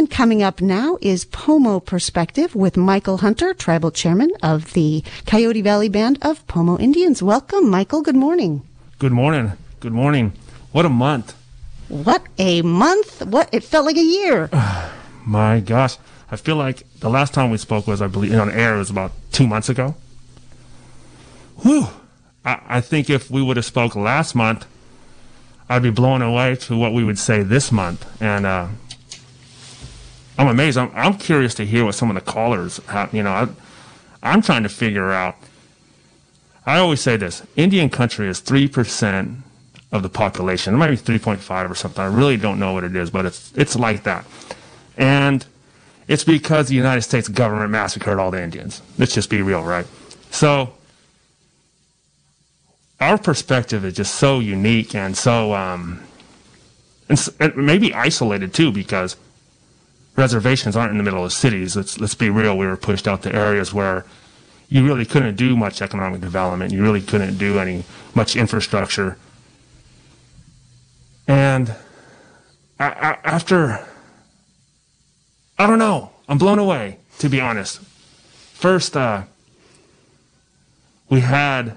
And coming up now is Pomo Perspective with Michael Hunter, tribal chairman of the Coyote Valley Band of Pomo Indians. Welcome, Michael. Good morning. Good morning. Good morning. What a month. What a month. What it felt like a year. My gosh. I feel like the last time we spoke was, I believe, on air was about two months ago. Whew. I, I think if we would have spoke last month, I'd be blown away to what we would say this month. And uh, I'm amazed. I'm, I'm curious to hear what some of the callers have. You know, I, I'm trying to figure out. I always say this Indian country is 3% of the population. It might be 3.5 or something. I really don't know what it is, but it's, it's like that. And it's because the United States government massacred all the Indians. Let's just be real, right? So, our perspective is just so unique and so, um, and, and maybe isolated too, because reservations aren't in the middle of cities. Let's let's be real. We were pushed out to areas where you really couldn't do much economic development. You really couldn't do any much infrastructure. And I, I, after I don't know. I'm blown away, to be honest. First, uh, we had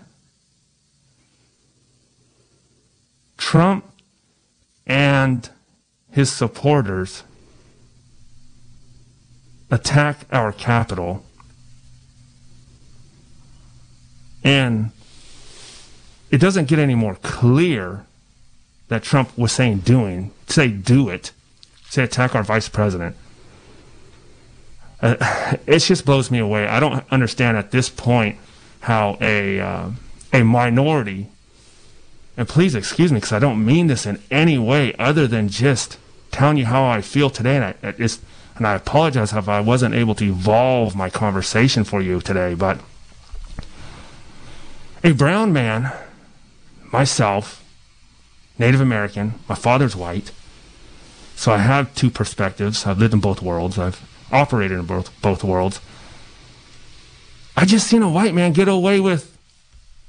Trump and his supporters attack our capital and it doesn't get any more clear that Trump was saying doing say do it say attack our vice president uh, it just blows me away. I don't understand at this point how a uh, a minority, and please excuse me because I don't mean this in any way other than just telling you how I feel today, and I it's, and I apologize if I wasn't able to evolve my conversation for you today, but a brown man, myself, Native American, my father's white, so I have two perspectives. I've lived in both worlds. I've operated in both both worlds. I just seen a white man get away with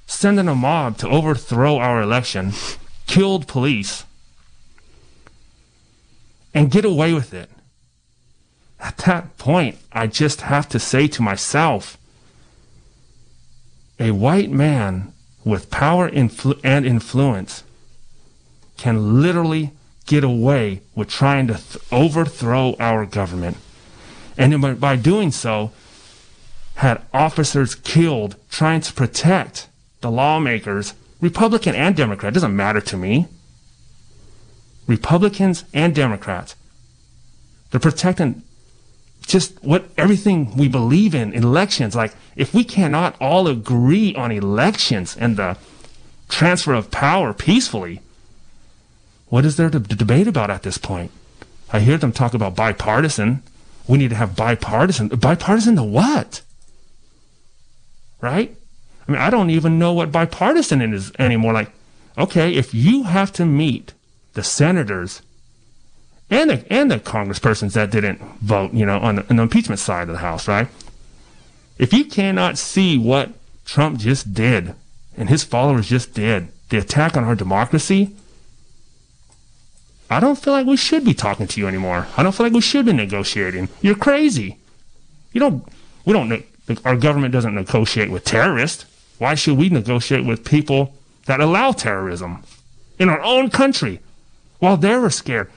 sending a mob to overthrow our election, killed police, and get away with it. At that point, I just have to say to myself, a white man with power influ- and influence can literally get away with trying to th- overthrow our government and by doing so, had officers killed trying to protect the lawmakers, Republican and Democrat. Doesn't matter to me. Republicans and Democrats. They're protecting just what everything we believe in, elections. Like, if we cannot all agree on elections and the transfer of power peacefully, what is there to debate about at this point? I hear them talk about bipartisan we need to have bipartisan. Bipartisan to what? Right? I mean, I don't even know what bipartisan is anymore. Like, okay, if you have to meet the senators and the and the congresspersons that didn't vote, you know, on the, on the impeachment side of the house, right? If you cannot see what Trump just did and his followers just did, the attack on our democracy, I don't feel like we should be talking to you anymore. I don't feel like we should be negotiating. You're crazy. You don't, we don't, our government doesn't negotiate with terrorists. Why should we negotiate with people that allow terrorism in our own country while they're scared?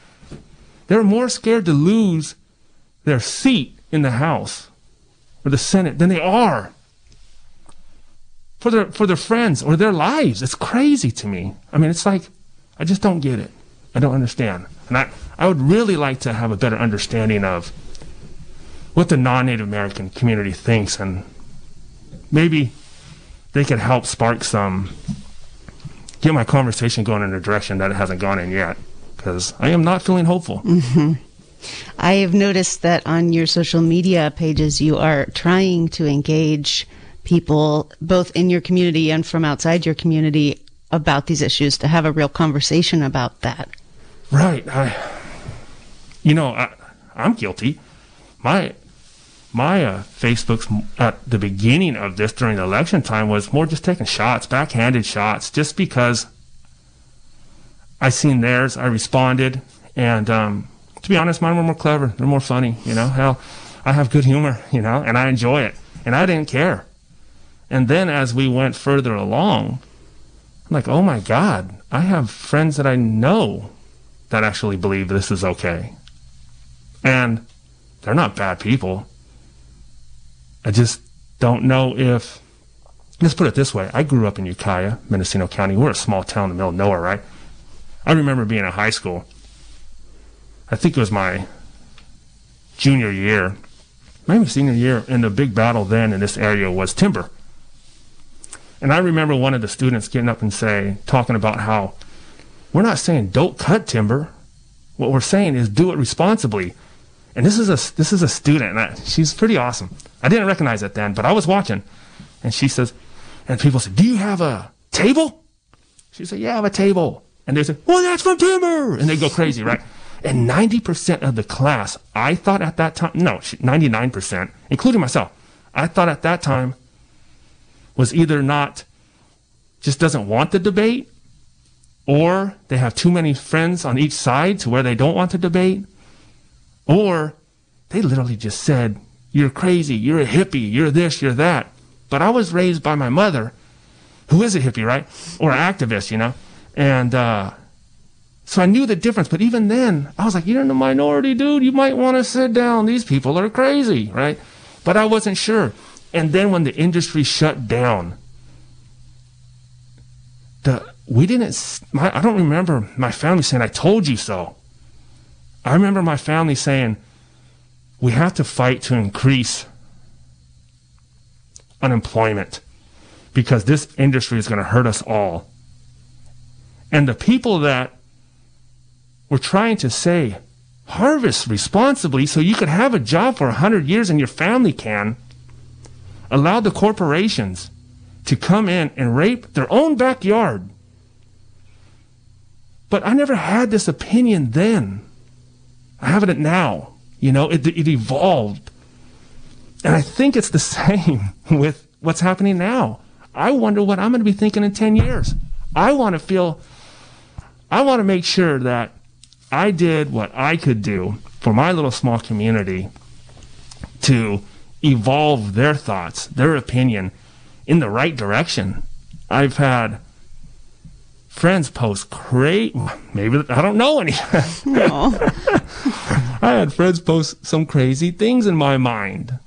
They're more scared to lose their seat in the House or the Senate than they are for their, for their friends or their lives. It's crazy to me. I mean, it's like, I just don't get it. I don't understand. And I, I would really like to have a better understanding of what the non Native American community thinks, and maybe they could help spark some, get my conversation going in a direction that it hasn't gone in yet, because I am not feeling hopeful. Mm-hmm. I have noticed that on your social media pages, you are trying to engage people both in your community and from outside your community about these issues to have a real conversation about that. Right. I, you know, I, I'm guilty. My my uh, Facebook's at the beginning of this during the election time was more just taking shots, backhanded shots, just because I seen theirs, I responded, and um, to be honest, mine were more clever. They're more funny. You know, hell, I have good humor. You know, and I enjoy it, and I didn't care. And then as we went further along, I'm like, oh my God, I have friends that I know that actually believe this is okay. And they're not bad people. I just don't know if, let's put it this way. I grew up in Ukiah, Mendocino County. We're a small town in the middle of nowhere, right? I remember being in high school. I think it was my junior year, maybe senior year, and the big battle then in this area was timber. And I remember one of the students getting up and say, talking about how we're not saying don't cut timber. What we're saying is do it responsibly. And this is a this is a student, and I, she's pretty awesome. I didn't recognize it then, but I was watching, and she says, and people say, "Do you have a table?" She said, "Yeah, I have a table." And they say, "Well, that's from timber," and they go crazy, right? And ninety percent of the class, I thought at that time, no, ninety nine percent, including myself, I thought at that time was either not just doesn't want the debate or they have too many friends on each side to where they don't want to debate, or they literally just said, You're crazy, you're a hippie, you're this, you're that. But I was raised by my mother, who is a hippie, right? Or an activist, you know? And uh, so I knew the difference. But even then, I was like, You're in the minority, dude. You might want to sit down. These people are crazy, right? But I wasn't sure. And then when the industry shut down, the we didn't. My, I don't remember my family saying, "I told you so." I remember my family saying, "We have to fight to increase unemployment because this industry is going to hurt us all." And the people that were trying to say, "Harvest responsibly, so you could have a job for a hundred years and your family can," allowed the corporations to come in and rape their own backyard but I never had this opinion then. I have it now. You know, it, it evolved. And I think it's the same with what's happening now. I wonder what I'm going to be thinking in 10 years. I want to feel, I want to make sure that I did what I could do for my little small community to evolve their thoughts, their opinion in the right direction. I've had friends post great maybe I don't know any. I had friends post some crazy things in my mind.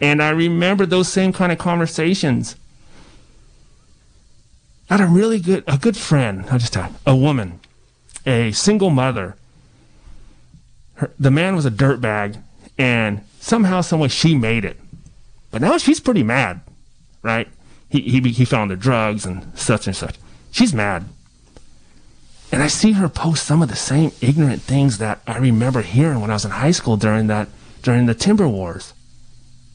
And I remember those same kind of conversations. Had a really good a good friend, I just had a woman, a single mother. Her, the man was a dirtbag and somehow someway she made it. But now she's pretty mad, right? He he he found the drugs and such and such. She's mad. And I see her post some of the same ignorant things that I remember hearing when I was in high school during that during the timber wars.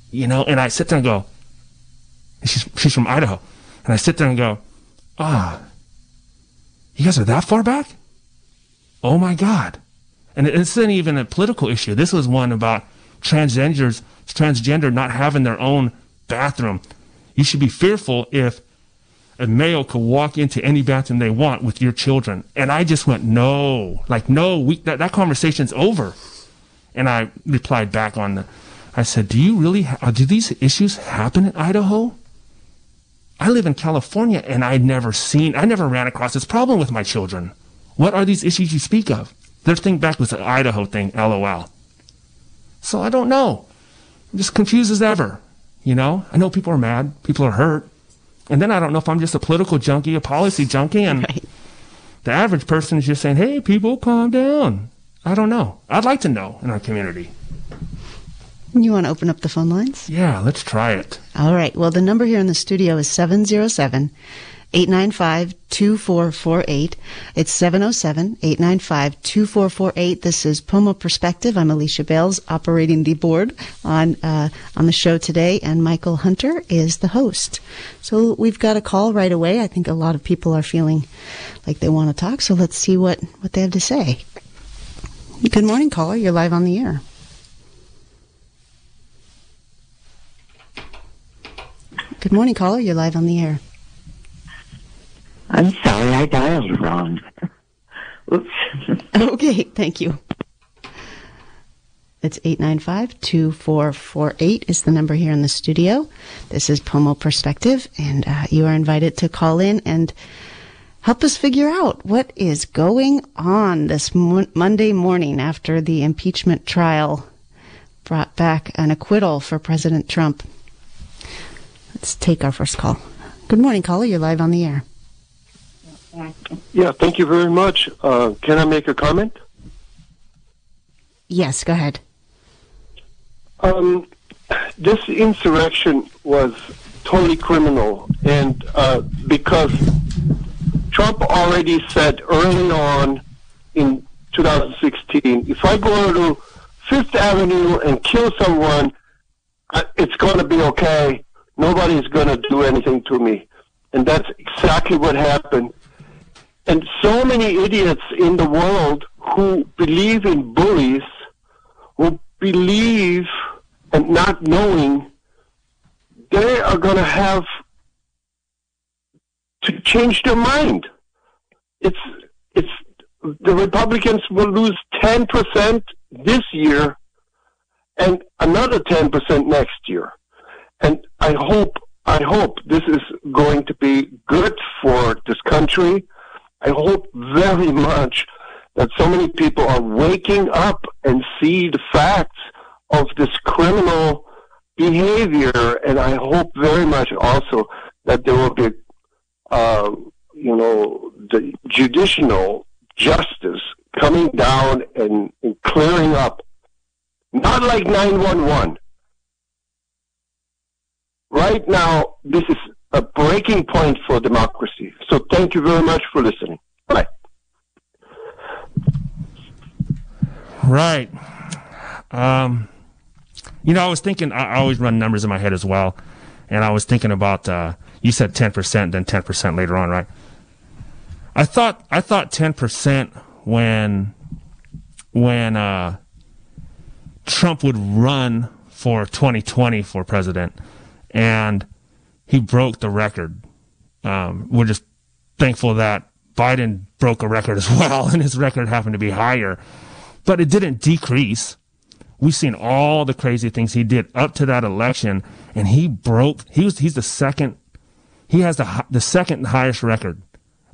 You know, and I sit there and go, she's she's from Idaho. And I sit there and go, ah, you guys are that far back? Oh my God. And it isn't even a political issue. This was one about transgenders, transgender not having their own bathroom. You should be fearful if a male could walk into any bathroom they want with your children. And I just went, no, like, no, we, that, that conversation's over. And I replied back on the, I said, do you really, ha- do these issues happen in Idaho? I live in California and I'd never seen, I never ran across this problem with my children. What are these issues you speak of? Their thing back was an Idaho thing, lol. So I don't know. I'm just confused as ever. You know, I know people are mad, people are hurt. And then I don't know if I'm just a political junkie, a policy junkie, and right. the average person is just saying, hey, people, calm down. I don't know. I'd like to know in our community. You want to open up the phone lines? Yeah, let's try it. All right. Well, the number here in the studio is 707 895 2448. It's 707 895 2448. This is Pomo Perspective. I'm Alicia Bales, operating the board on, uh, on the show today, and Michael Hunter is the host. So we've got a call right away. I think a lot of people are feeling like they want to talk, so let's see what, what they have to say. Good morning, caller. You're live on the air. Good morning, caller. You're live on the air. I'm sorry, I dialed wrong. Oops. okay, thank you. It's 895-2448 is the number here in the studio. This is Pomo Perspective, and uh, you are invited to call in and help us figure out what is going on this mo- Monday morning after the impeachment trial brought back an acquittal for President Trump. Let's take our first call. Good morning, caller. You're live on the air. Yeah, thank you very much. Uh, can I make a comment? Yes, go ahead. Um, this insurrection was totally criminal, and uh, because Trump already said early on in 2016, if I go to Fifth Avenue and kill someone, uh, it's going to be okay. Nobody's going to do anything to me. And that's exactly what happened. And so many idiots in the world who believe in bullies, who believe and not knowing, they are going to have to change their mind. It's, it's, the Republicans will lose 10% this year and another 10% next year. And I hope, I hope this is going to be good for this country. I hope very much that so many people are waking up and see the facts of this criminal behavior. And I hope very much also that there will be, uh, you know, the judicial justice coming down and, and clearing up. Not like 911. Right now, this is a breaking point for democracy. So thank you very much for listening. Bye. Right. Um, you know, I was thinking, I, always run numbers in my head as well. And I was thinking about, uh, you said 10%, then 10% later on, right? I thought, I thought 10% when, when, uh, Trump would run for 2020 for president and he broke the record. Um, we're just thankful that Biden broke a record as well and his record happened to be higher, but it didn't decrease. We've seen all the crazy things he did up to that election and he broke, he was, he's the second, he has the, the second highest record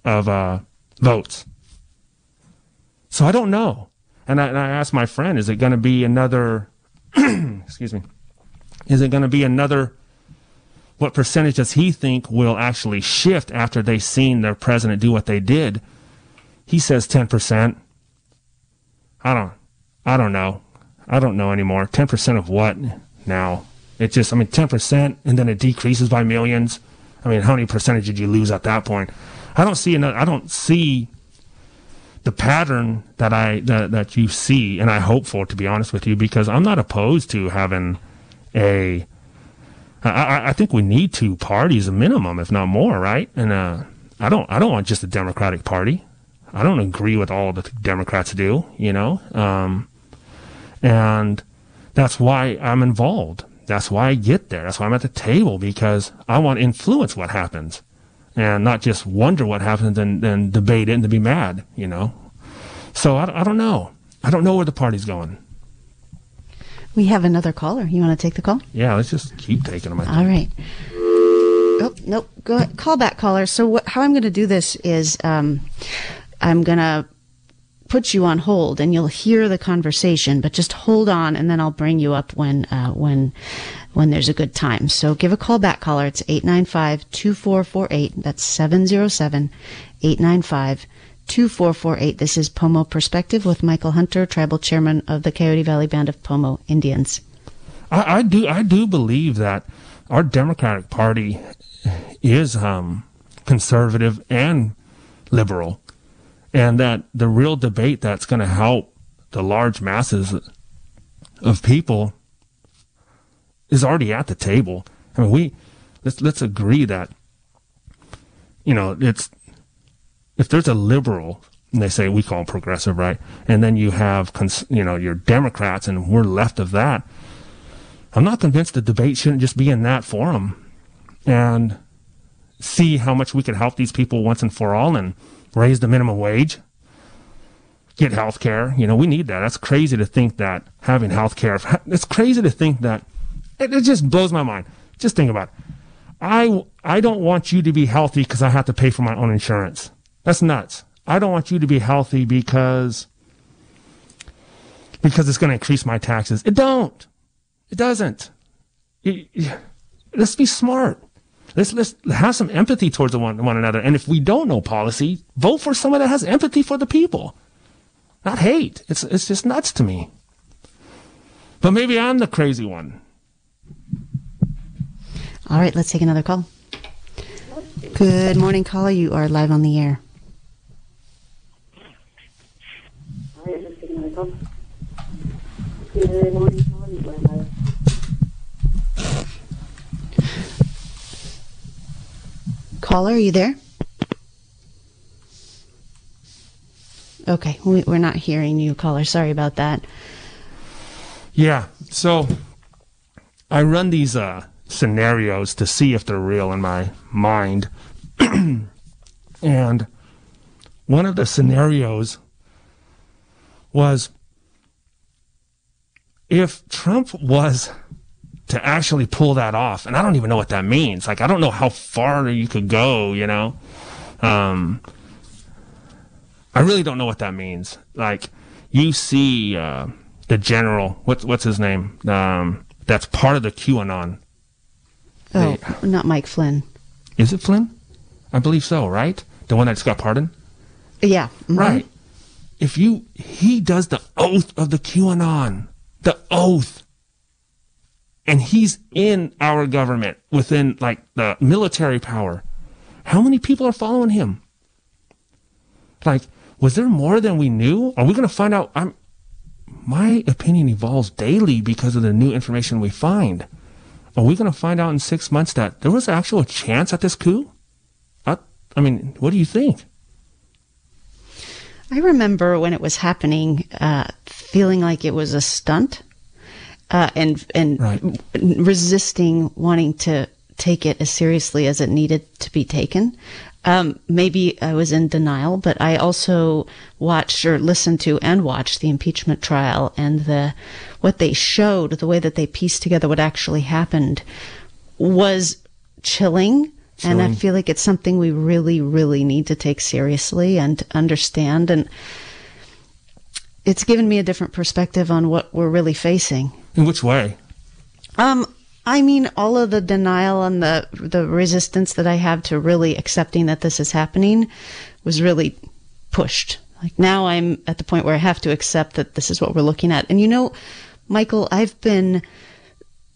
of, uh, votes. So I don't know. And I, and I asked my friend, is it going to be another, excuse me, is it going to be another, what percentage does he think will actually shift after they've seen their president do what they did? He says 10%. I don't, I don't know. I don't know anymore. 10% of what now? It just, I mean, 10% and then it decreases by millions. I mean, how many percentage did you lose at that point? I don't see another, I don't see the pattern that I that, that you see, and I hope for, to be honest with you, because I'm not opposed to having a. I, I think we need two parties, a minimum, if not more, right? And uh, I don't I don't want just a Democratic Party. I don't agree with all the Democrats do, you know, um, and that's why I'm involved. That's why I get there. That's why I'm at the table because I want to influence what happens and not just wonder what happens and then debate it and to be mad, you know. So I, I don't know. I don't know where the party's going. We have another caller. You want to take the call? Yeah, let's just keep taking them. All right. Oh, nope. Go ahead. Call back, caller. So what, how I'm going to do this is um, I'm going to put you on hold and you'll hear the conversation, but just hold on and then I'll bring you up when, uh, when when there's a good time. So give a call back, caller. It's 895-2448. That's 707-895-2448. This is Pomo Perspective with Michael Hunter, tribal chairman of the Coyote Valley Band of Pomo Indians. I, I do I do believe that our Democratic Party is um, conservative and liberal, and that the real debate that's going to help the large masses of people is already at the table. I mean, we let's let's agree that you know it's if there's a liberal and they say we call them progressive, right? And then you have cons- you know your Democrats, and we're left of that. I'm not convinced the debate shouldn't just be in that forum, and see how much we could help these people once and for all, and raise the minimum wage. get health care. You know, we need that. That's crazy to think that having health care, it's crazy to think that, it, it just blows my mind. Just think about it. I, I don't want you to be healthy because I have to pay for my own insurance. That's nuts. I don't want you to be healthy because, because it's going to increase my taxes. It don't. It doesn't. It, let's be smart. Let's let's have some empathy towards one one another. And if we don't know policy, vote for someone that has empathy for the people, not hate. It's it's just nuts to me. But maybe I'm the crazy one. All right, let's take another call. Good morning, caller. You are live on the air. Caller. Are. Are you there? Okay, we, we're not hearing you, caller. Sorry about that. Yeah. So I run these uh, scenarios to see if they're real in my mind. and one of the scenarios was if Trump was to actually pull that off. And I don't even know what that means. Like, I don't know how far you could go, you know? Um, I really don't know what that means. Like, you see, uh, the general, what's, what's his name? Um, that's part of the QAnon. Oh, the, not Mike Flynn. Is it Flynn? I believe so, right? The one that just got pardoned? Yeah. Mm-hmm. Right. If you, he does the oath of the QAnon. The oath and he's in our government within like the military power. How many people are following him? Like, was there more than we knew? Are we going to find out? I'm, my opinion evolves daily because of the new information we find. Are we going to find out in six months that there was actual chance at this coup? I, I mean, what do you think? I remember when it was happening, uh, feeling like it was a stunt uh, and and right. resisting wanting to take it as seriously as it needed to be taken. Um, maybe I was in denial, but I also watched or listened to and watched the impeachment trial and the what they showed, the way that they pieced together what actually happened, was chilling. And I feel like it's something we really, really need to take seriously and understand. And it's given me a different perspective on what we're really facing. In which way? Um, I mean, all of the denial and the the resistance that I have to really accepting that this is happening was really pushed. Like now, I'm at the point where I have to accept that this is what we're looking at. And you know, Michael, I've been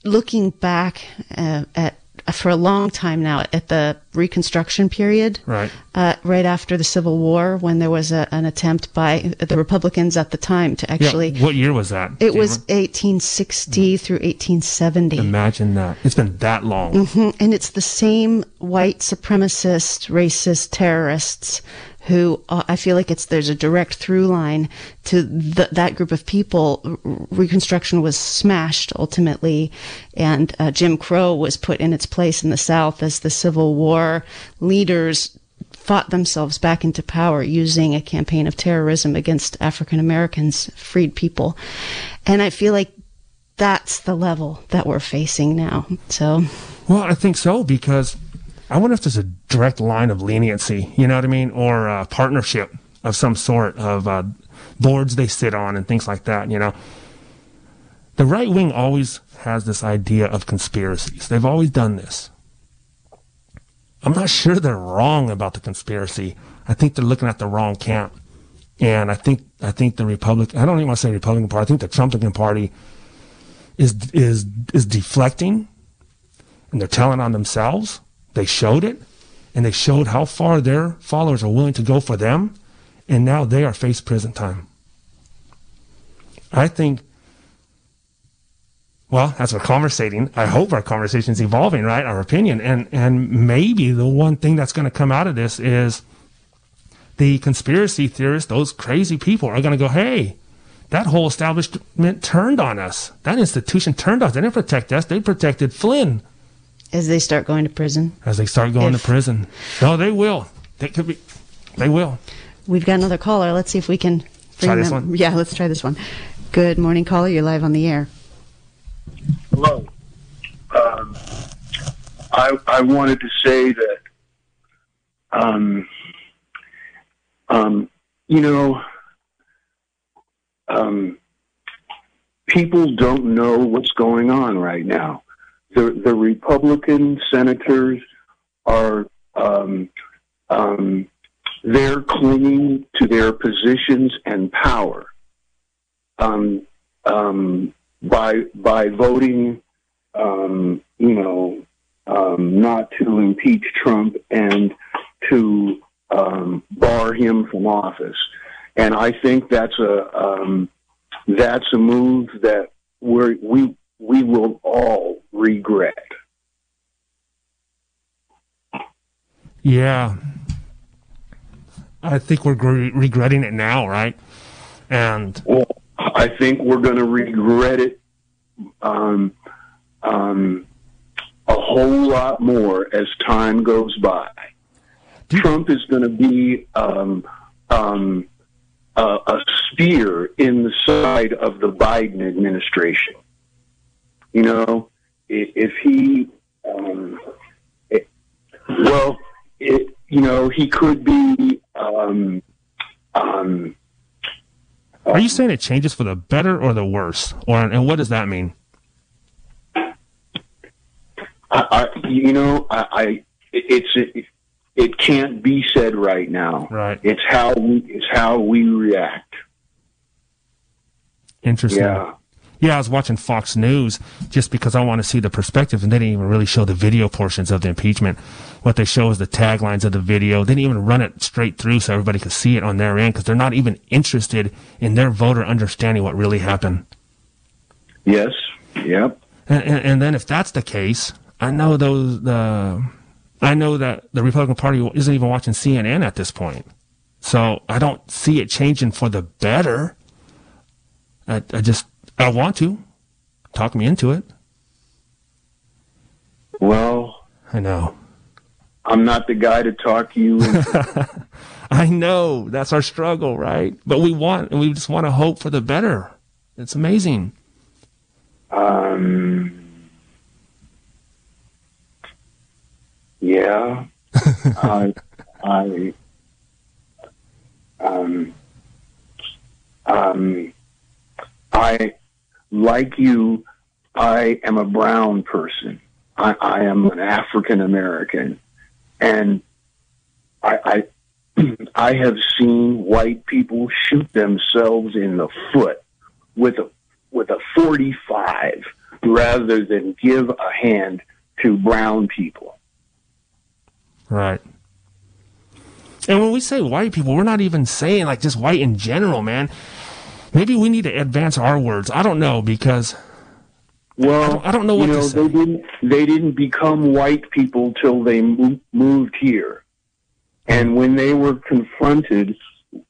looking back uh, at for a long time now at the Reconstruction period, right, uh, right after the Civil War, when there was a, an attempt by the Republicans at the time to actually. Yeah, what year was that? It was 1860 through 1870. Imagine that! It's been that long, mm-hmm. and it's the same white supremacist, racist terrorists who uh, I feel like it's there's a direct through line to the, that group of people. Reconstruction was smashed ultimately, and uh, Jim Crow was put in its place in the South as the Civil War leaders fought themselves back into power using a campaign of terrorism against African Americans, freed people, and I feel like that's the level that we're facing now. So, well, I think so because I wonder if there's a direct line of leniency, you know what I mean, or a partnership of some sort of uh, boards they sit on and things like that. You know, the right wing always has this idea of conspiracies. They've always done this. I'm not sure they're wrong about the conspiracy. I think they're looking at the wrong camp. And I think I think the Republican I don't even want to say Republican Party, I think the Trumpian Party is is is deflecting and they're telling on themselves they showed it, and they showed how far their followers are willing to go for them, and now they are faced prison time. I think, well, as we're conversating, I hope our conversation is evolving, right? Our opinion, and and maybe the one thing that's going to come out of this is the conspiracy theorists, those crazy people, are going to go, hey. That whole establishment turned on us. That institution turned on us. They didn't protect us. They protected Flynn as they start going to prison. As they start going if, to prison. No, they will. They could be. They will. We've got another caller. Let's see if we can try this one. Yeah, let's try this one. Good morning, caller. You're live on the air. Hello. Um, I I wanted to say that, um, um, you know, um, people don't know what's going on right now. The the Republican senators are um, um, they're clinging to their positions and power um, um, by by voting, um, you know, um, not to impeach Trump and to bar him from office. And I think that's a that's a move that we we we will all regret. Yeah. I think we're gre- regretting it now, right? And Well, I think we're going to regret it um, um, a whole lot more as time goes by. Trump is going to be um, um, a, a spear in the side of the Biden administration. You know, if he, um, it, well, it, you know, he could be. Um, um, are you saying it changes for the better or the worse? Or and what does that mean? I, I, you know, I, I it's it, it can't be said right now. Right. It's how we it's how we react. Interesting. Yeah. Yeah, I was watching Fox News just because I want to see the perspective, and they didn't even really show the video portions of the impeachment. What they show is the taglines of the video. They didn't even run it straight through so everybody could see it on their end because they're not even interested in their voter understanding what really happened. Yes. Yep. And, and, and then if that's the case, I know those the I know that the Republican Party isn't even watching CNN at this point. So I don't see it changing for the better. I, I just I want to talk me into it. Well, I know. I'm not the guy to talk you. into- I know that's our struggle, right? But we want and we just want to hope for the better. It's amazing. um. Yeah. I. I. Um. Um. I like you. I am a brown person. I, I am an African American, and I, I I have seen white people shoot themselves in the foot with a with a 45 rather than give a hand to brown people. Right. And when we say white people, we're not even saying like just white in general, man. Maybe we need to advance our words. I don't know because Well, I don't- I don't know what you to know, say. They didn't. They didn't become white people till they mo- moved here, and when they were confronted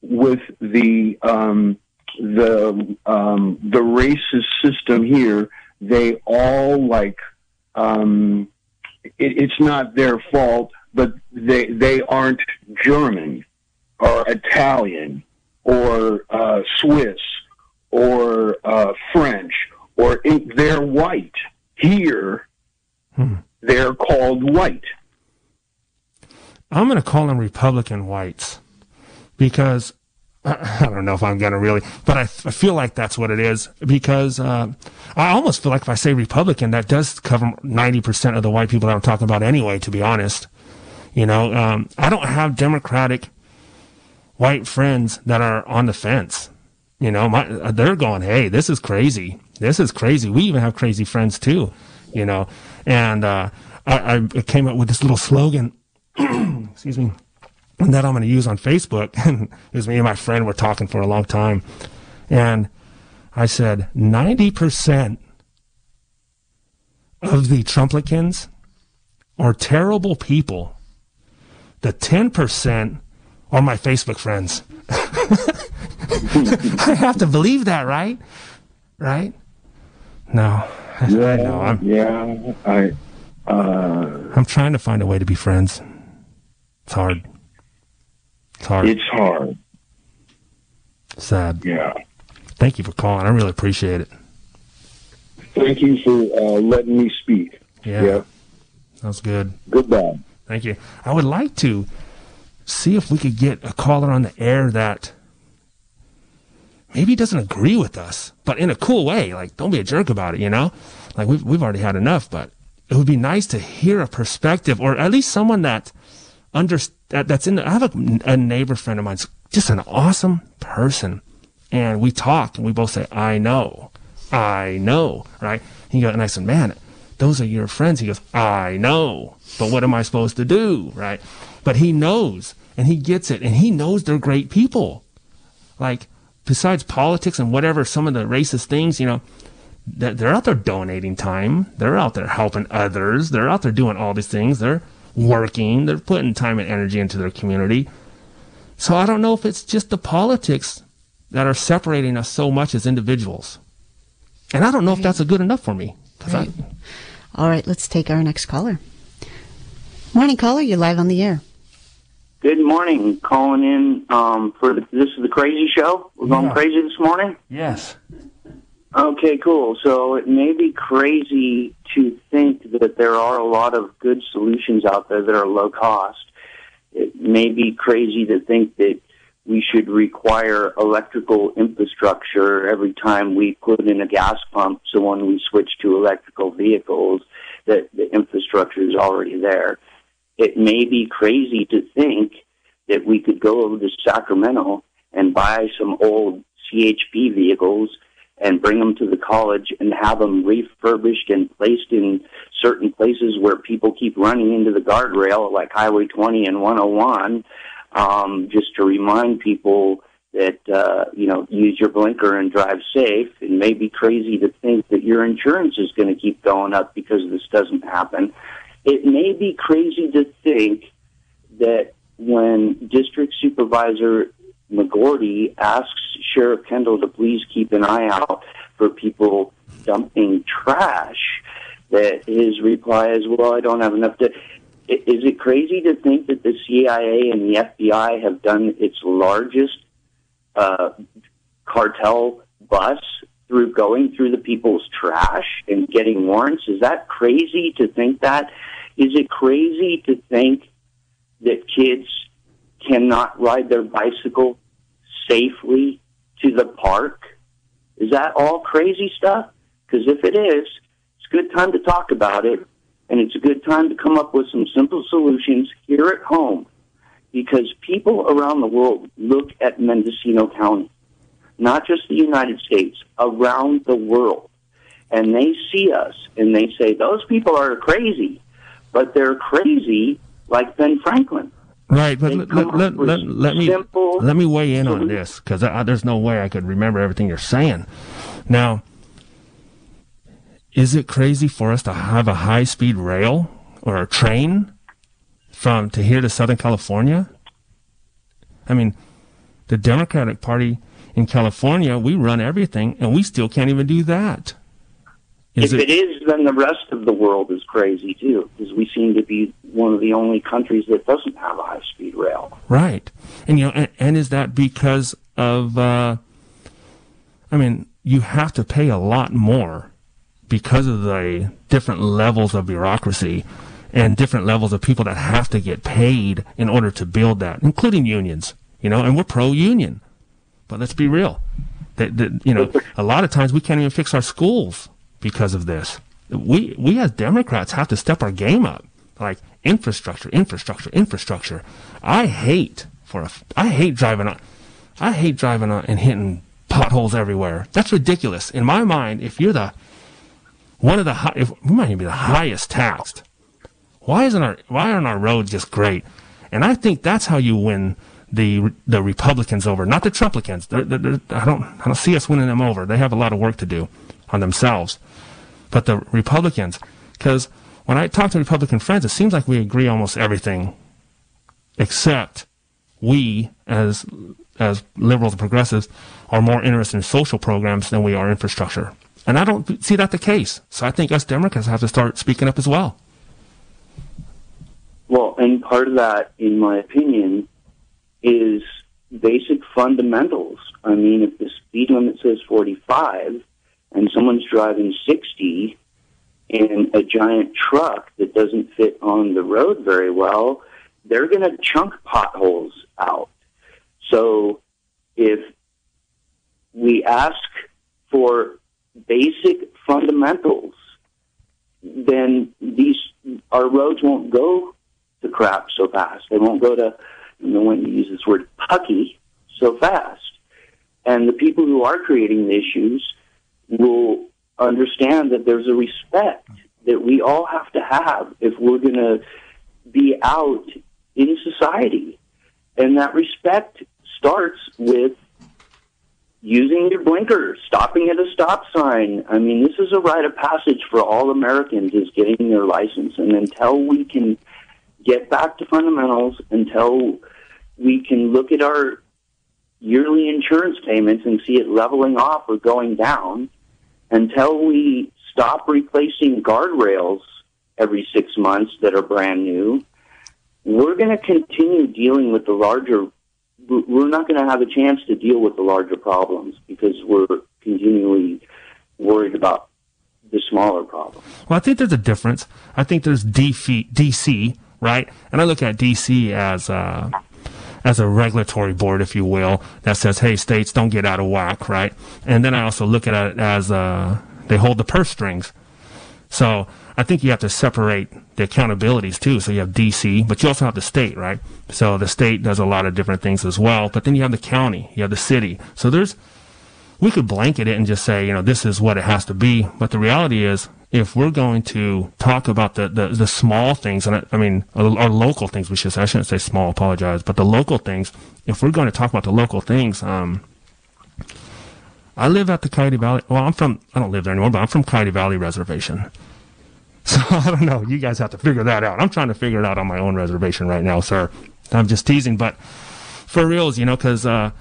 with the um, the um, the racist system here, they all like um, it, it's not their fault, but they they aren't German or Italian or uh, Swiss or uh, French or in, they're white. Here, Hmm. they're called white. I'm going to call them Republican whites because I I don't know if I'm going to really, but I, I feel like that's what it is because uh, I almost feel like if I say Republican, that does cover 90% of the white people that I'm talking about anyway, to be honest. You know, um, I don't have Democratic white friends that are on the fence. You know, my, they're going, hey, this is crazy. This is crazy. We even have crazy friends too, you know. And uh, I, I came up with this little slogan excuse me, that I'm going to use on Facebook. And it was me and my friend were talking for a long time. And I said, 90% of the Trumplicans are terrible people. The 10% are my Facebook friends. I have to believe that, right? Right? No. I know. I'm, yeah. I. Uh, I'm trying to find a way to be friends. It's hard. It's hard. it's hard. Sad. Yeah. Thank you for calling. I really appreciate it. Thank you for uh, letting me speak. Yeah. Yeah. That's good. Goodbye. Thank you. I would like to see if we could get a caller on the air that maybe doesn't agree with us, but in a cool way. Like, don't be a jerk about it, you know? Like, we've, we've already had enough, but it would be nice to hear a perspective or at least someone that under, that, that's in the, I have a, a neighbor friend of mine, just an awesome person. And we talk and we both say, I know, I know, right? He goes, and I said, man, those are your friends. He goes, I know, but what am I supposed to do? Right. But he knows and he gets it and he knows they're great people. Like, besides politics and whatever, some of the racist things, you know, they're out there donating time. They're out there helping others. They're out there doing all these things. They're working. They're putting time and energy into their community. So I don't know if it's just the politics that are separating us so much as individuals. And I don't know if that's a good enough for me. Right. I, All right, let's take our next caller. Morning, caller. You're live on the air. Good morning. Calling in um, for the, this is the crazy show. We're going yeah. crazy this morning. Yes. Okay, cool. So it may be crazy to think that there are a lot of good solutions out there that are low cost. It may be crazy to think that we should require electrical infrastructure every time we put in a gas pump. So when we switch to electrical vehicles, that the infrastructure is already there. It may be crazy to think that we could go over to Sacramento and buy some old CHP vehicles and bring them to the college and have them refurbished and placed in certain places where people keep running into the guardrail, like Highway 20 and 101 um, just to remind people that uh, you know use your blinker and drive safe. It may be crazy to think that your insurance is going to keep going up because this doesn't happen. It may be crazy to think that when District Supervisor McGourty asks Sheriff Kendall to please keep an eye out for people dumping trash, that his reply is, "Well, I don't have enough to." is it crazy to think that the CIA and the FBI have done its largest uh, cartel bus through going through the people's trash and getting warrants? Is that crazy to think that? Is it crazy to think that kids cannot ride their bicycle safely to the park? Is that all crazy stuff? Because if it is, it's a good time to talk about it and it's a good time to come up with some simple solutions here at home because people around the world look at Mendocino County, not just the United States, around the world. And they see us and they say, those people are crazy, but they're crazy like Ben Franklin. Right, but let, let, let, let, me let me weigh in on this because there's no way I could remember everything you're saying. Now, is it crazy for us to have a high speed rail or a train from to here to Southern California? I mean, the Democratic Party in California, we run everything, and we still can't even do that. Is if it, it is, then the rest of the world is crazy too, because we seem to be one of the only countries that doesn't have a high speed rail. Right, and you know, and, and is that because of? Uh, I mean, you have to pay a lot more because of the different levels of bureaucracy and different levels of people that have to get paid in order to build that, including unions, you know, and we're pro-union. But let's be real. That, that, you know, a lot of times we can't even fix our schools because of this. We, we as Democrats have to step our game up. Like infrastructure, infrastructure, infrastructure. I hate for a, I hate driving on, I hate driving on and hitting potholes everywhere. That's ridiculous. In my mind, if you're the one of the high, if, we might even be the highest taxed. Why isn't our why aren't our roads just great? And I think that's how you win the the Republicans over, not the Trumplicans. They're, they're, I don't I don't see us winning them over. They have a lot of work to do on themselves, but the Republicans, because when I talk to Republican friends, it seems like we agree almost everything, except we as as liberals and progressives are more interested in social programs than we are infrastructure. And I don't see that the case. So I think us Democrats have to start speaking up as well. Well, and part of that, in my opinion, is basic fundamentals. I mean, if the speed limit says 45 and someone's driving 60 in a giant truck that doesn't fit on the road very well, they're going to chunk potholes out. So if we ask for basic fundamentals, then these our roads won't go to crap so fast. They won't go to you know when you use this word pucky so fast. And the people who are creating the issues will understand that there's a respect that we all have to have if we're going to be out in society. And that respect starts with using your blinkers, stopping at a stop sign. I mean, this is a rite of passage for all Americans is getting their license. And until we can get back to fundamentals, until we can look at our yearly insurance payments and see it leveling off or going down, until we stop replacing guardrails every six months that are brand new, we're going to continue dealing with the larger. We're not going to have a chance to deal with the larger problems because we're continually worried about the smaller problems. Well, I think there's a difference. I think there's DC, right? And I look at DC as uh, as a regulatory board, if you will, that says, "Hey, states, don't get out of whack," right? And then I also look at it as uh, they hold the purse strings. So I think you have to separate the accountabilities too. So you have DC, but you also have the state, right? So the state does a lot of different things as well. But then you have the county, you have the city. So there's, we could blanket it and just say, you know, this is what it has to be. But the reality is, if we're going to talk about the, the, the small things, and I, I mean, our, local things, we should say, I shouldn't say small, apologize, but the local things, if we're going to talk about the local things, um, I live at the Coyote Valley. Well, I'm from, I don't live there anymore, but I'm from Coyote Valley Reservation. So I don't know. You guys have to figure that out. I'm trying to figure it out on my own reservation right now, sir. I'm just teasing, but for reals, you know, because uh,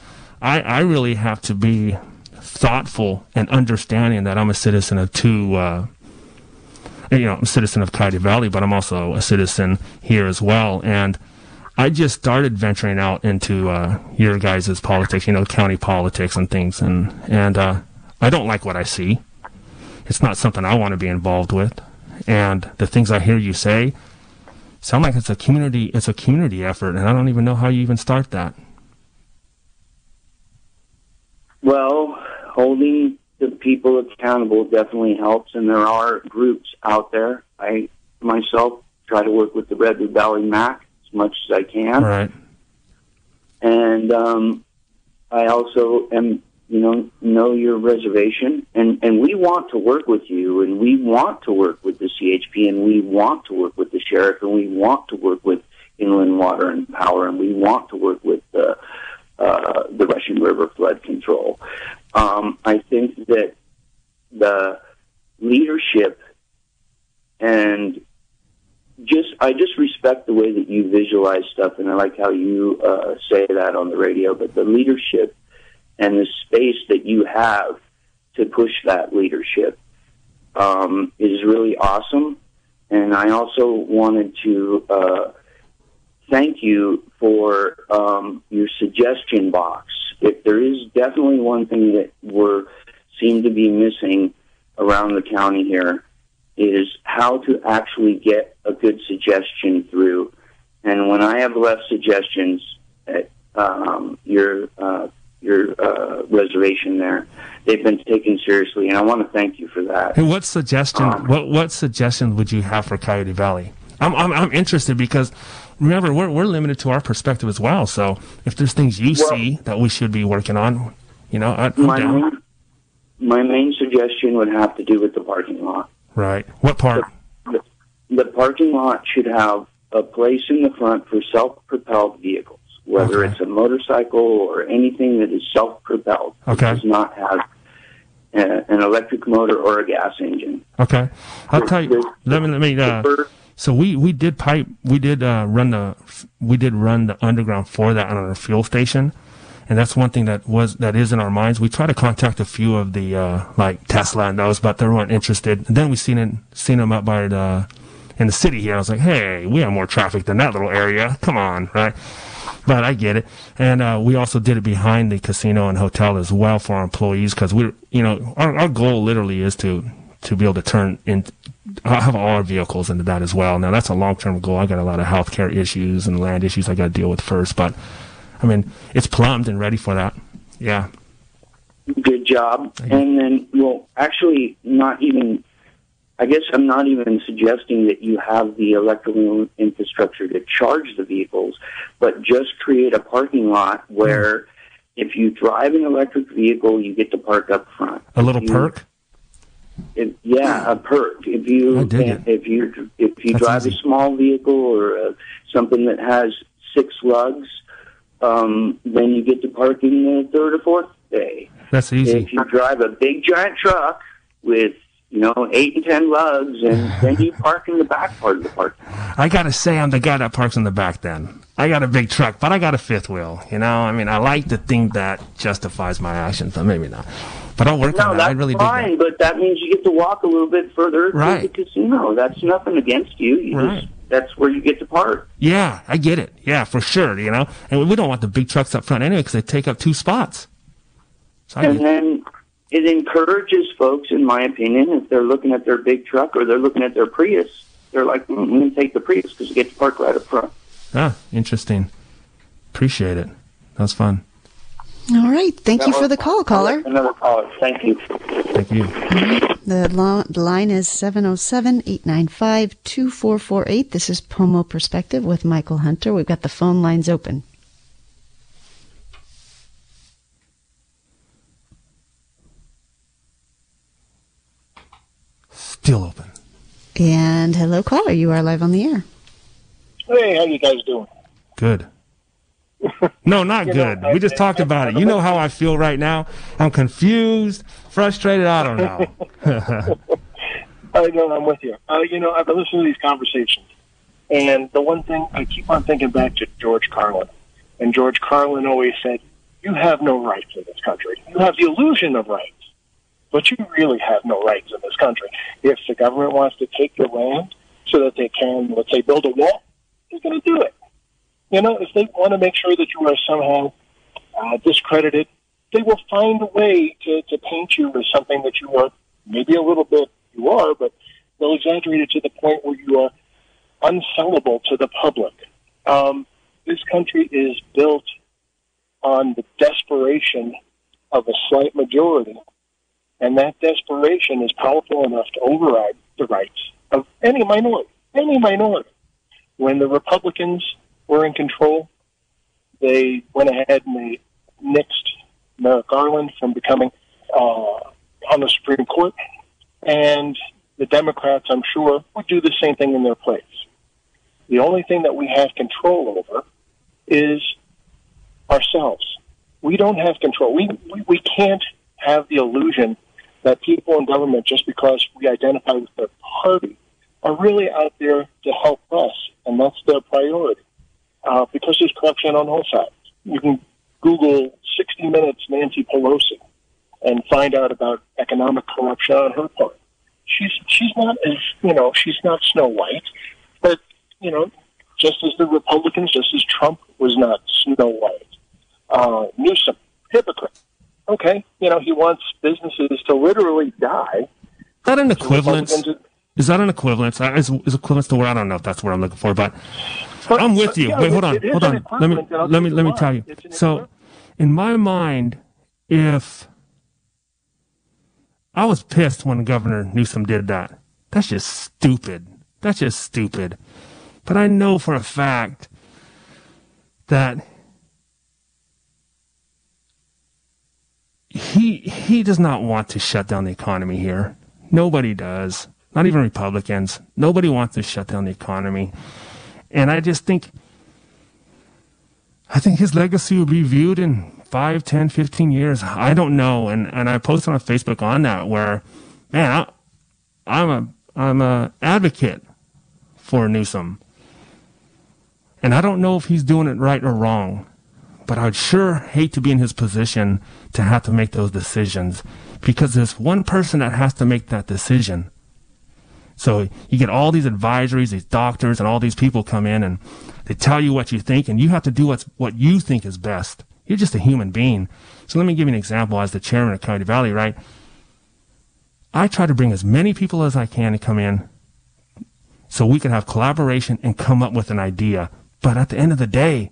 I I really have to be thoughtful and understanding that I'm a citizen of two. Uh, you know, I'm a citizen of Coyote Valley, but I'm also a citizen here as well. And I just started venturing out into uh, your guys' politics, you know, county politics and things, and and uh, I don't like what I see. It's not something I want to be involved with and the things I hear you say sound like it's a community it's a community effort and I don't even know how you even start that. Well, holding the people accountable definitely helps and there are groups out there. I myself try to work with the Redwood Valley MAC as much as I can. Right. And um, I also am you know, know your reservation, and and we want to work with you, and we want to work with the CHP, and we want to work with the sheriff, and we want to work with Inland Water and Power, and we want to work with the uh, the Russian River flood control. Um, I think that the leadership and just I just respect the way that you visualize stuff, and I like how you uh, say that on the radio. But the leadership and the space that you have to push that leadership um, is really awesome. And I also wanted to uh, thank you for um, your suggestion box. If there is definitely one thing that we're seem to be missing around the county here is how to actually get a good suggestion through. And when I have left suggestions at um, your uh, your uh, reservation there. They've been taken seriously, and I want to thank you for that. Hey, what suggestion? Um, what what suggestion would you have for Coyote Valley? I'm I'm, I'm interested because remember we're we're limited to our perspective as well. So if there's things you well, see that we should be working on, you know, I, my main, my main suggestion would have to do with the parking lot. Right. What part? The, the, the parking lot should have a place in the front for self-propelled vehicles whether okay. it's a motorcycle or anything that is self-propelled. Okay. Does not have a, an electric motor or a gas engine. Okay. I'll tell you. Let me let me. Uh, so we we did pipe. We did uh, run the we did run the underground for that on our fuel station. And that's one thing that was that is in our minds. We tried to contact a few of the uh, like Tesla and those, but they weren't interested. And then we seen it, seen them up by the in the city here. I was like, hey, we have more traffic than that little area. Come on, right? but I get it. And uh, we also did it behind the casino and hotel as well for our employees because we're, you know, our, our goal literally is to to be able to turn in I have all our vehicles into that as well. Now that's a long term goal. I got a lot of healthcare issues and land issues I got to deal with first, but I mean it's plumbed and ready for that. Yeah. Good job. And then, well, actually, not even. I guess I'm not even suggesting that you have the electrical infrastructure to charge the vehicles, but just create a parking lot where, mm. if you drive an electric vehicle, you get to park up front. A little you, perk. If, yeah, a perk. If you if you if you That's drive easy. a small vehicle or uh, something that has six lugs, um, then you get to park in the third or fourth bay. That's easy. If you drive a big giant truck with you know, eight and ten lugs, and then you park in the back part of the park. I gotta say, I'm the guy that parks in the back. Then I got a big truck, but I got a fifth wheel. You know, I mean, I like to think that justifies my actions, but maybe not. But I'll work no, on that. I really fine, but that means you get to walk a little bit further right. to the casino. That's nothing against you. you right. Just, that's where you get to park. Yeah, I get it. Yeah, for sure. You know, and we don't want the big trucks up front anyway because they take up two spots. So and then it encourages folks, in my opinion, if they're looking at their big truck or they're looking at their Prius, they're like, mm, I'm going to take the Prius because you get to park right up front. Ah, interesting. Appreciate it. That was fun. All right. Thank that you for the call, caller. Another caller. Thank you. Thank you. The, lo- the line is 707 895 2448. This is Pomo Perspective with Michael Hunter. We've got the phone lines open. Still open. And hello, caller. You are live on the air. Hey, how you guys doing? Good. No, not good. Know, we just talked about it. You know how I feel right now? I'm confused, frustrated. I don't know. I know. I'm with you. Uh, you know, I've been listening to these conversations, and the one thing I keep on thinking back to George Carlin, and George Carlin always said, "You have no rights in this country. You have the illusion of rights, but you really have no rights in this country. If the government wants to take your land so that they can, let's say, build a wall, they're going to do it." You know, if they want to make sure that you are somehow uh, discredited, they will find a way to, to paint you as something that you are maybe a little bit you are, but they'll exaggerate it to the point where you are unsellable to the public. Um, this country is built on the desperation of a slight majority, and that desperation is powerful enough to override the rights of any minority. Any minority. When the Republicans were in control, they went ahead and they nixed Merrick Garland from becoming uh, on the Supreme Court, and the Democrats, I'm sure, would do the same thing in their place. The only thing that we have control over is ourselves. We don't have control. We, we, we can't have the illusion that people in government, just because we identify with their party, are really out there to help us, and that's their priority uh, because there's corruption on all sides. You can Google 60 Minutes Nancy Pelosi and find out about economic corruption on her part. She's she's not as you know she's not Snow White, but you know just as the Republicans, just as Trump was not Snow White. Uh, Newsom, hypocrite. Okay, you know he wants businesses to literally die. That an equivalence? Is that an equivalence? Uh, is, is equivalence to where I don't know if that's what I'm looking for, but but, I'm with you. Yeah, Wait, hold on, hold on. Let me let me let me tell you. So, in my mind, if I was pissed when Governor Newsom did that, that's just stupid. That's just stupid. But I know for a fact that he he does not want to shut down the economy here. Nobody does. Not even Republicans. Nobody wants to shut down the economy. And I just think, I think his legacy will be viewed in 5, 10, 15 years. I don't know. And, and I posted on Facebook on that where, man, I, I'm a, I'm a advocate for Newsom. And I don't know if he's doing it right or wrong, but I'd sure hate to be in his position to have to make those decisions because there's one person that has to make that decision. So you get all these advisories, these doctors, and all these people come in and they tell you what you think, and you have to do what's what you think is best. You're just a human being. So let me give you an example as the chairman of Coyote Valley, right? I try to bring as many people as I can to come in so we can have collaboration and come up with an idea. But at the end of the day,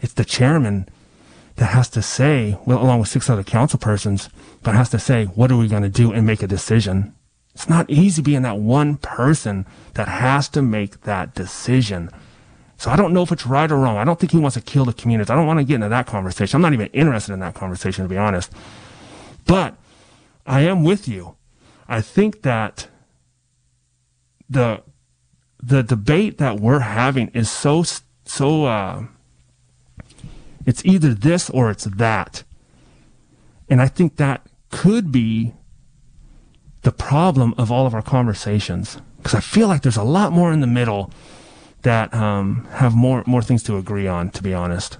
it's the chairman that has to say, well, along with six other council persons, but has to say, what are we going to do and make a decision? It's not easy being that one person that has to make that decision. So I don't know if it's right or wrong. I don't think he wants to kill the communities. I don't want to get into that conversation. I'm not even interested in that conversation, to be honest. But I am with you. I think that the the debate that we're having is so so uh, it's either this or it's that, and I think that could be the problem of all of our conversations because I feel like there's a lot more in the middle that um, have more more things to agree on. To be honest.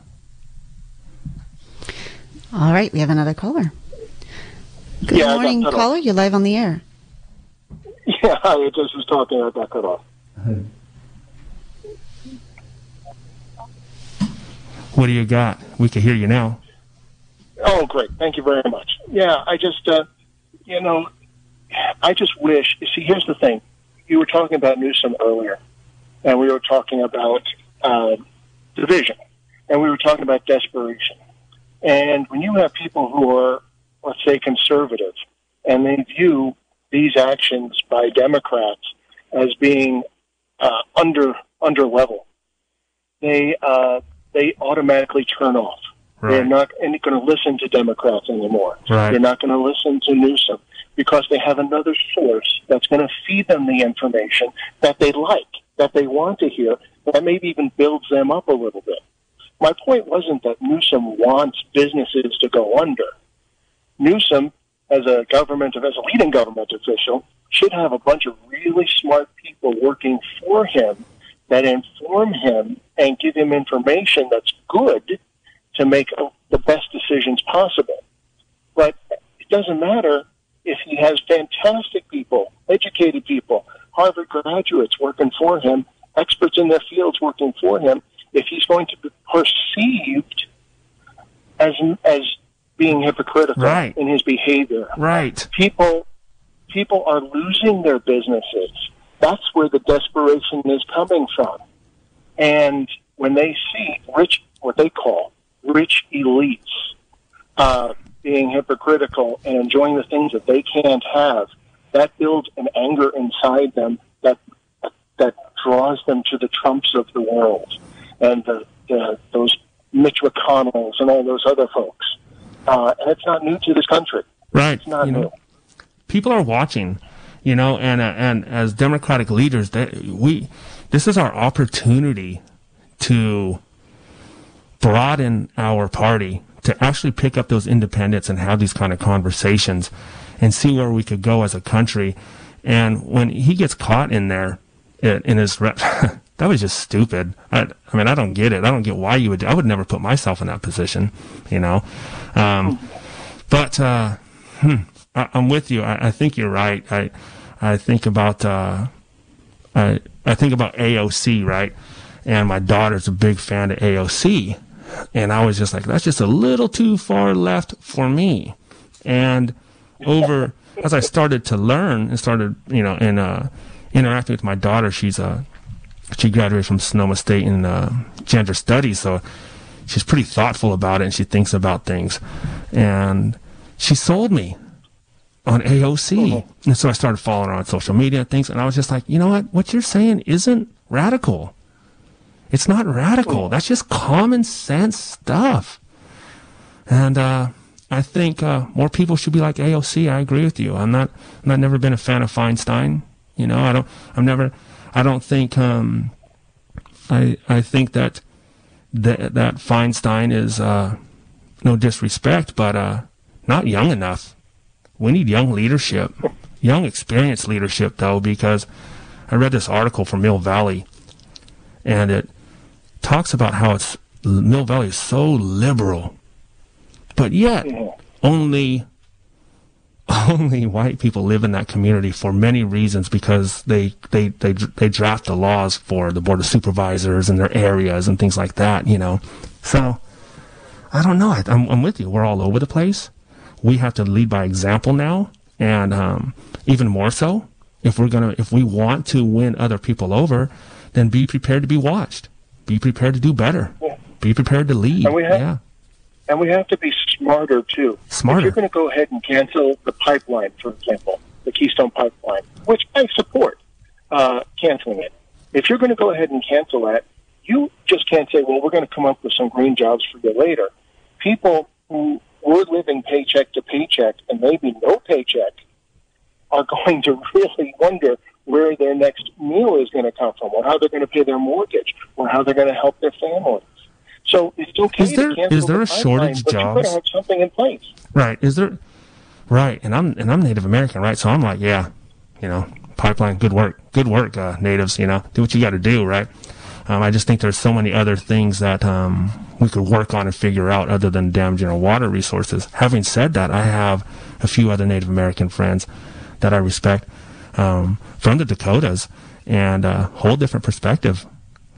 All right, we have another caller. Good Yeah, morning, cut off. caller. You're live on the air. Yeah, I just was talking. I got cut off. What do you got? We can hear you now. Oh, great. Thank you very much. Yeah, I just, uh, you know, I just wish. You see, here's the thing. You were talking about Newsom earlier, and we were talking about uh, division, and we were talking about desperation. And when you have people who are, let's say, conservative, and they view these actions by Democrats as being uh, under under level, they uh, they automatically turn off. They're Right. not going to listen to Democrats anymore. Right. They're not going to listen to Newsom because they have another source that's going to feed them the information that they like, that they want to hear, that maybe even builds them up a little bit. My point wasn't that Newsom wants businesses to go under. Newsom, as a government, as a leading government official, should have a bunch of really smart people working for him that inform him and give him information that's good to make the best decisions possible. But it doesn't matter if he has fantastic people, educated people, Harvard graduates working for him, experts in their fields working for him, if he's going to be perceived as as being hypocritical Right. in his behavior. Right. People people are losing their businesses. That's where the desperation is coming from. And when they see rich, what they call rich elites, uh, being hypocritical and enjoying the things that they can't have, that builds an anger inside them that that draws them to the Trumps of the world and the, the those Mitch McConnells and all those other folks. Uh, and it's not new to this country. Right. It's not You know, people are watching, you know, and uh, and as democratic leaders, that we this is our opportunity to broaden our party to actually pick up those independents and have these kind of conversations and see where we could go as a country. And when he gets caught in there in his rep, that was just stupid. I, I mean, I don't get it. I don't get why you would. I would never put myself in that position, you know. Um, but uh, hmm, I, I'm with you. I, I think you're right. I I think about uh, I I think about AOC, right? And my daughter's a big fan of AOC, and I was just like, that's just a little too far left for me. And over as I started to learn and started, you know, and uh, interacting with my daughter, she's uh, she graduated from Sonoma State in uh, gender studies, so she's pretty thoughtful about it and she thinks about things. And she sold me on AOC. And so I started following her on social media and things. And I was just like, you know what? What you're saying isn't radical. It's not radical. That's just common sense stuff. And, uh, I think, uh, more people should be like AOC. I agree with you. I'm not, I'm not never been a fan of Feinstein. You know, I don't, I'm never, I don't think, um, I, I think that, that, that Feinstein is, uh, no disrespect, but, uh, not young enough. We need young leadership, young experienced leadership though, because I read this article from Mill Valley and it talks about how it's Mill Valley is so liberal, but yet only only white people live in that community for many reasons because they they they they draft the laws for the board of supervisors and their areas and things like that, you know. So I don't know. I, am I'm with you. We're all over the place. We have to lead by example now, and um, even more so if we're gonna if we want to win other people over, then be prepared to be watched. Be prepared to do better. Yeah. Be prepared to lead. And we have, yeah. And we have to be smarter too. Smarter. If you're going to go ahead and cancel the pipeline, for example, the Keystone Pipeline, which I support uh, canceling it. If you're going to go ahead and cancel that, you just can't say, "Well, we're going to come up with some green jobs for you later." People who were living paycheck to paycheck and maybe no paycheck are going to really wonder where their next meal is going to come from, or how they're going to pay their mortgage, or how they're going to help their families. So it's okay is there, is there the a shortage but jobs? Have something in place. Right. Is there? Right. And I'm and I'm Native American, right? So I'm like, yeah, you know, pipeline, good work, good work, uh, natives. You know, do what you got to do, right? Um, I just think there's so many other things that um, we could work on and figure out other than damaging our water resources. Having said that, I have a few other Native American friends that I respect um, from the Dakotas and a uh, whole different perspective.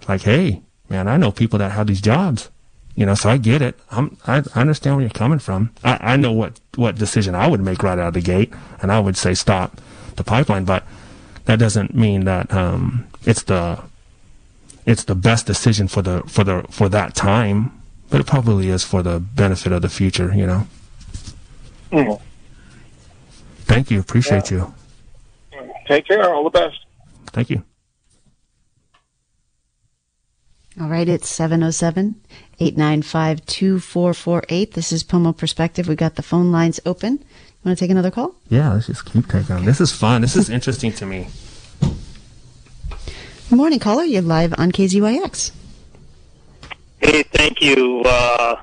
Like, hey, man, I know people that have these jobs, you know, so I get it. I'm, I, I understand where you're coming from. I, I know what, what decision I would make right out of the gate, and I would say stop the pipeline, but that doesn't mean that um, it's the it's the best decision for the for the for that time, but it probably is for the benefit of the future, you know. Mm. Thank you. Appreciate yeah. you. Take care. All the best. Thank you. All right, it's 707 895 2448. This is Pomo Perspective. We've got the phone lines open. You want to take another call? Yeah, let's just keep taking them. This is fun. This is interesting to me. Good morning, caller. You're live on KZYX. Hey, thank you. Uh,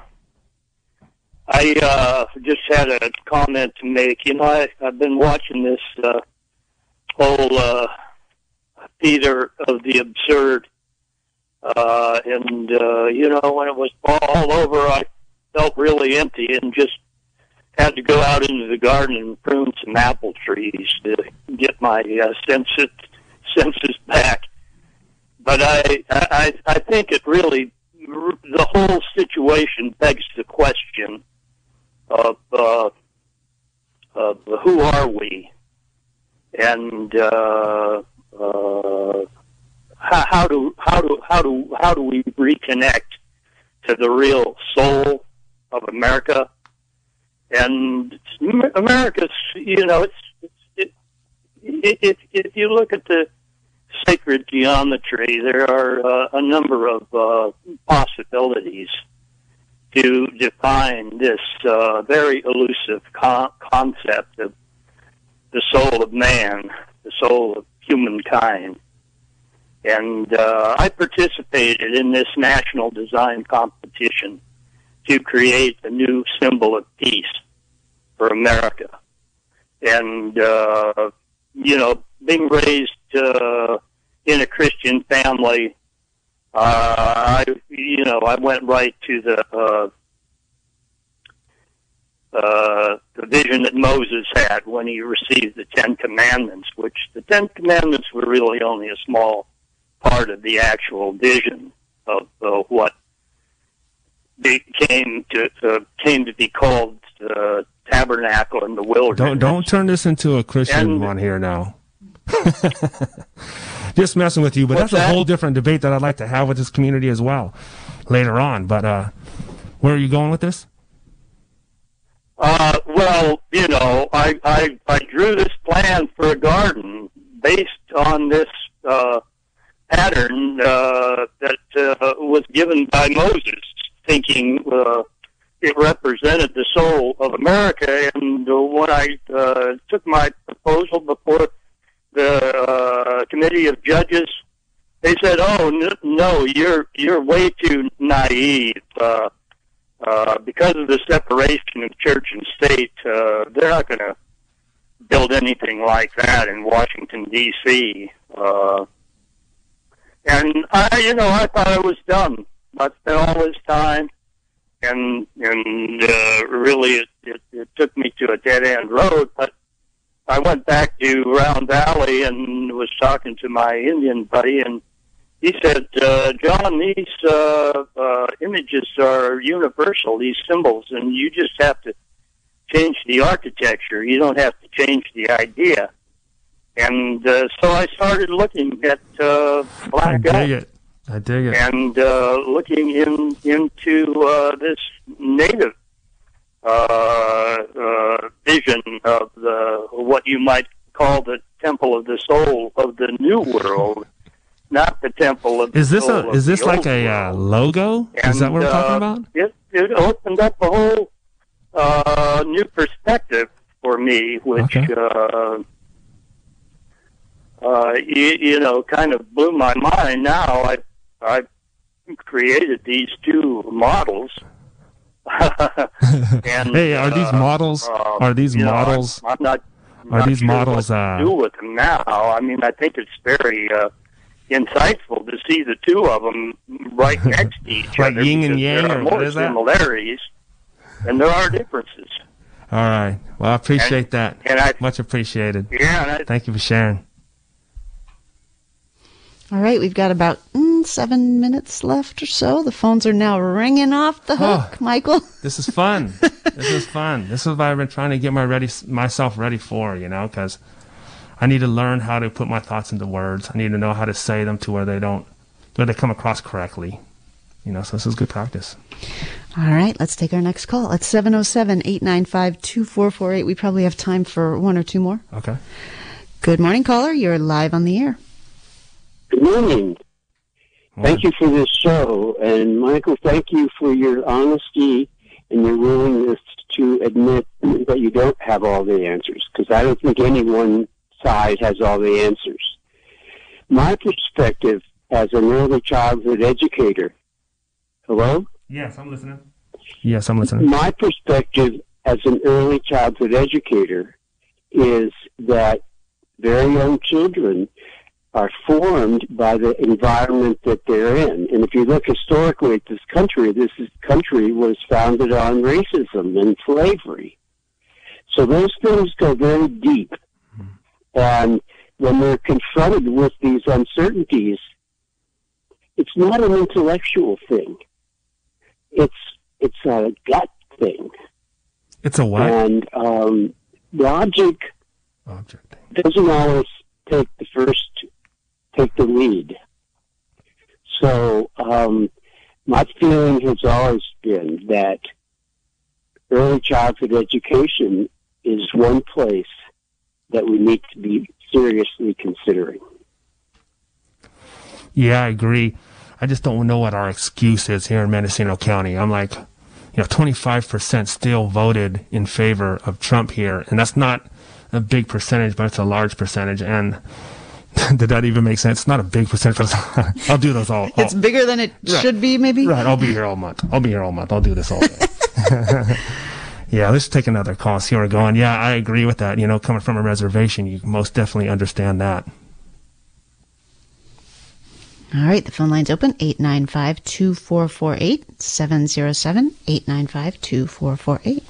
I uh, just had a comment to make. You know, I, I've been watching this uh, whole uh, theater of the absurd uh, and, uh, you know, when it was all over, I felt really empty and just had to go out into the garden and prune some apple trees to get my uh, senses, senses back. But I, I, I think it really, the whole situation begs the question of, uh, of who are we? And, uh, uh, how, how do how do how do how do we reconnect to the real soul of America? And America's, you know, it's, it's it, it, if you look at the sacred geometry, there are uh, a number of uh, possibilities to define this uh, very elusive con- concept of the soul of man, the soul of humankind. And uh, I participated in this national design competition to create a new symbol of peace for America. And, uh, you know, being raised uh, in a Christian family, uh, I, you know, I went right to the uh, uh, the vision that Moses had when he received the Ten Commandments, which the Ten Commandments were really only a small part of the actual vision of uh, what became to uh, came to be called uh, tabernacle in the wilderness. Don't don't turn this into a Christian and, one here now. Just messing with you, but that's that? a whole different debate that I'd like to have with this community as well later on. But uh, where are you going with this? Uh, well, you know, I, I I drew this plan for a garden based on this uh, pattern uh, that uh, was given by Moses, thinking uh, it represented the soul of America. And uh, when I uh, took my proposal before the uh, committee of judges, they said, "Oh no, you're you're way too naive." Uh, uh, because of the separation of church and state, uh, they're not going to build anything like that in Washington D.C. Uh, and I, you know, I thought I was done. I spent all this time, and and uh, really it, it, it took me to a dead end road. But I went back to Round Valley and was talking to my Indian buddy, and he said, uh, "John, these uh, uh, images are universal. These symbols, and you just have to change the architecture. You don't have to change the idea." And uh, so I started looking at uh, I Black dig Elk it. I dig it. and uh, looking in into uh, this native uh, uh, vision of the what you might call the temple of the soul of the new world, not the temple of. Is this a is this like a uh, logo? Is that what we're talking uh, about? It it opened up a whole uh, new perspective for me, which. Okay. Uh, uh, you, you know, kind of blew my mind. Now I I created these two models. and, Hey, are these uh, models? uh, Are these you know, I'm- models? I'm, not. Are not these sure models, What uh, to do with them now? I mean, I think it's very uh, insightful to see the two of them right next to each Like other. yin and because yang, There are more is that? similarities, and there are differences. All right. Well, I appreciate that. And I, Much appreciated. yeah, and I, Thank you for sharing. All right, we've got about mm, seven minutes left or so. The phones are now ringing off the Oh. hook, Michael. This is fun. this is fun. This is what I've been trying to get my ready myself ready for, you know, because I need to learn how to put my thoughts into words. I need to know how to say them to where they don't, where they come across correctly. You know, so this is good practice. All right, let's take our next call. It's 707 895 2448. We probably have time for one or two more. Okay. Good morning, caller. You're live on the air. Good morning. Thank you for this show. And Michael, thank you for your honesty and your willingness to admit that you don't have all the answers, because I don't think any one side has all the answers. My perspective as an early childhood educator, hello? Yes, I'm listening. Yes, I'm listening. My perspective as an early childhood educator is that very young children are formed by the environment that they're in. And if you look historically at this country, this country was founded on racism and slavery. So those things go very deep. And when they're confronted with these uncertainties, it's not an intellectual thing. It's it's a gut thing. It's a what? And um, logic Object. doesn't always take the first, take the lead. So um, my feeling has always been that early childhood education is one place that we need to be seriously considering. Yeah, I agree. I just don't know what our excuse is here in Mendocino County. I'm like, you know, 25% still voted in favor of Trump here, and that's not a big percentage, but it's a large percentage. And did that even make sense? It's not a big percentage, but I'll do those all. It's bigger than it Right. should be, maybe? Right, I'll be here all month. I'll be here all month. I'll do this all day. yeah, let's take another call. See where we're going. Yeah, I agree with that. You know, coming from a reservation, you most definitely understand that. All right, the phone line's open 895 2448 707 895 2448.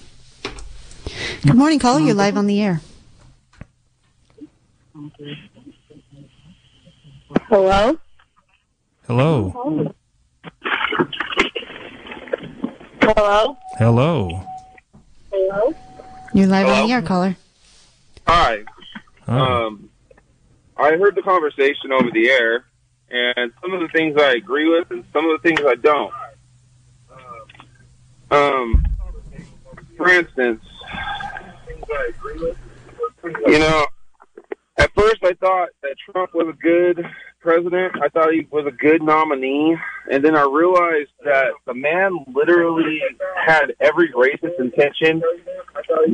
Good morning, caller. You're live on the air. Hello? Hello. Hello? Hello. Hello? You're live on Hello? the air, caller. Hi. Oh. Um, I heard the conversation over the air, and some of the things I agree with, and some of the things I don't. Um, for instance, you know, at first I thought that Trump was a good president. I thought he was a good nominee, and then I realized that the man literally had every racist intention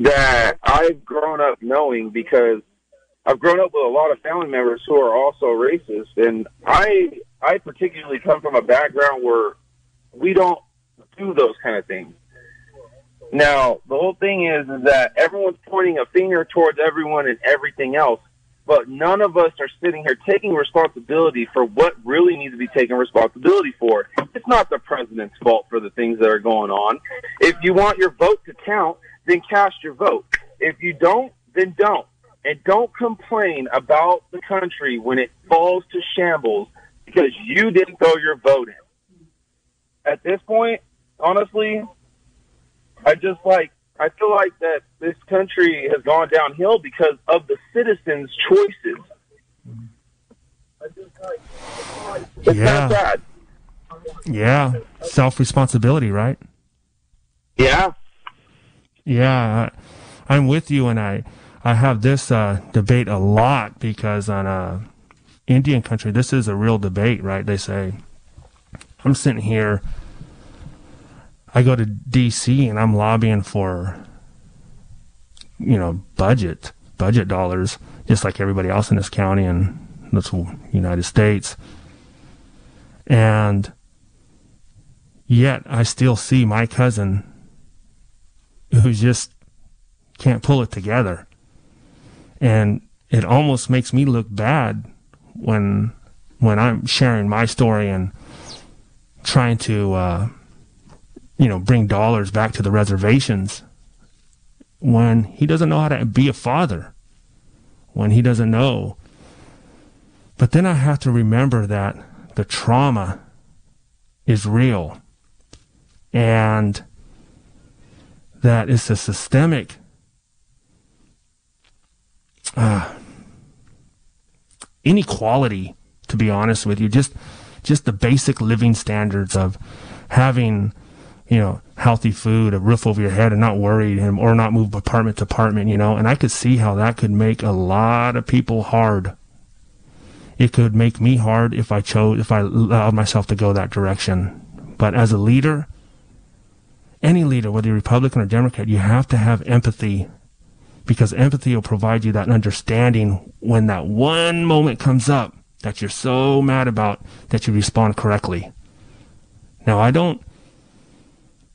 that I've grown up knowing because I've grown up with a lot of family members who are also racist, and I I particularly come from a background where we don't do those kind of things. Now, the whole thing is, is that everyone's pointing a finger towards everyone and everything else, but none of us are sitting here taking responsibility for what really needs to be taken responsibility for. It's not the president's fault for the things that are going on. If you want your vote to count, then cast your vote. If you don't, then don't. And don't complain about the country when it falls to shambles because you didn't throw your vote in. At this point, honestly, I just like I feel like that this country has gone downhill because of the citizens' choices. It's Yeah. Yeah, self responsibility, right? Yeah. Yeah, I'm with you, and I I have this uh, debate a lot because on uh, Indian country, this is a real debate, right? They say I'm sitting here. I go to D.C. and I'm lobbying for, you know, budget budget dollars, just like everybody else in this county and this United States. And yet, I still see my cousin who just can't pull it together. And it almost makes me look bad when when I'm sharing my story and trying to uh, you know bring dollars back to the reservations when he doesn't know how to be a father when he doesn't know. But then I have to remember that the trauma is real and that it's a systemic uh, inequality to be honest with you. Just just the basic living standards of having you know healthy food a roof over your head and not worried and or not move apartment to apartment you know? And i could see how that could make a lot of people hard. It could make me hard if i chose if i allowed myself to go that direction. But as a leader any leader, whether you're Republican or Democrat, you have to have empathy because empathy will provide you that understanding when that one moment comes up that you're so mad about that you respond correctly. Now, I don't,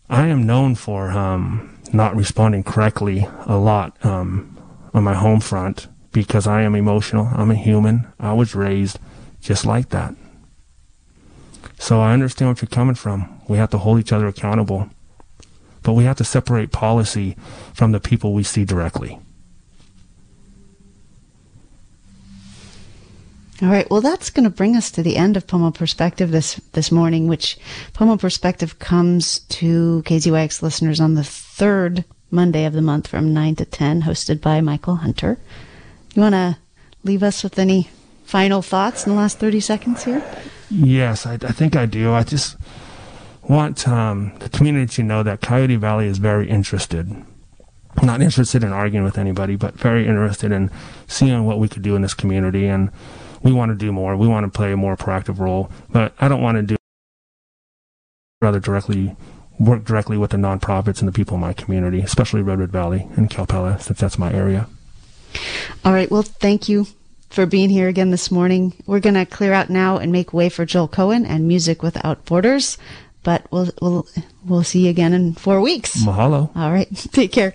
I am known for um, not responding correctly a lot um, on my home front because I am emotional. I'm a human. I was raised just like that. So I understand what you're coming from. We have to hold each other accountable but we have to separate policy from the people we see directly. All right. Well, that's going to bring us to the end of Pomo Perspective this this morning, which Pomo Perspective comes to KZYX listeners on the third Monday of the month from 9 to 10, hosted by Michael Hunter. You want to leave us with any final thoughts in the last 30 seconds here? Yes, I, I think I do. I just want um, the community to know that Coyote Valley is very interested. Not interested in arguing with anybody, but very interested in seeing what we could do in this community. And we want to do more. We want to play a more proactive role. But I don't want to do rather directly work directly with the nonprofits and the people in my community, especially Redwood Valley and Calpella, since that's my area. All right. Well, thank you for being here again this morning. We're going to clear out now and make way for Joel Cohen and Music Without Borders. But we'll we'll we'll see you again in four weeks. Mahalo. All right. Take care.